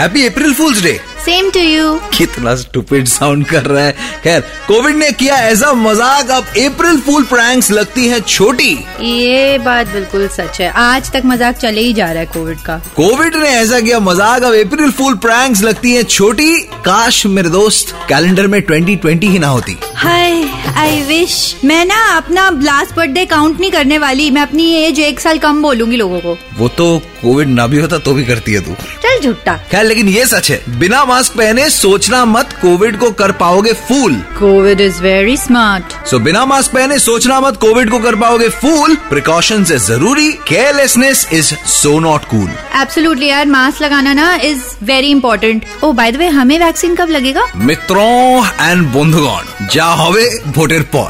Happy April fools day same to you कितना stupid sound कर रहा है। खैर कोविड ने किया ऐसा मज़ाक अब अप्रैल फूल प्रैंक्स लगती हैं छोटी। ये बात बिल्कुल सच है। आज तक मज़ाक चले ही जा रहा है कोविड का। कोविड ने ऐसा किया मज़ाक अब अप्रैल फूल प्रैंक्स लगती हैं छोटी। काश मेरे दोस्त कैलेंडर में 2020 ही ना होती। हाय आई विश मैं ना अपना लास्ट बर्थडे काउंट नहीं करने वाली। मैं अपनी एज एक साल कम बोलूँगी लोगों को। वो तो कोविड ना भी होता तो भी करती है तू। चल झुट्टा खैर लेकिन ये सच है बिना मास्क पहने सोचना मत कोविड को कर पाओगे fool Covid is very smart so बिना मास्क पहने सोचना मत कोविड को कर पाओगे फूल प्रिकॉशन है जरूरी carelessness is so not cool absolutely यार मास्क लगाना ना is very important oh by the way हमें वैक्सीन कब लगेगा मित्रों एंड बंधुगण जा হবে ভোটের পর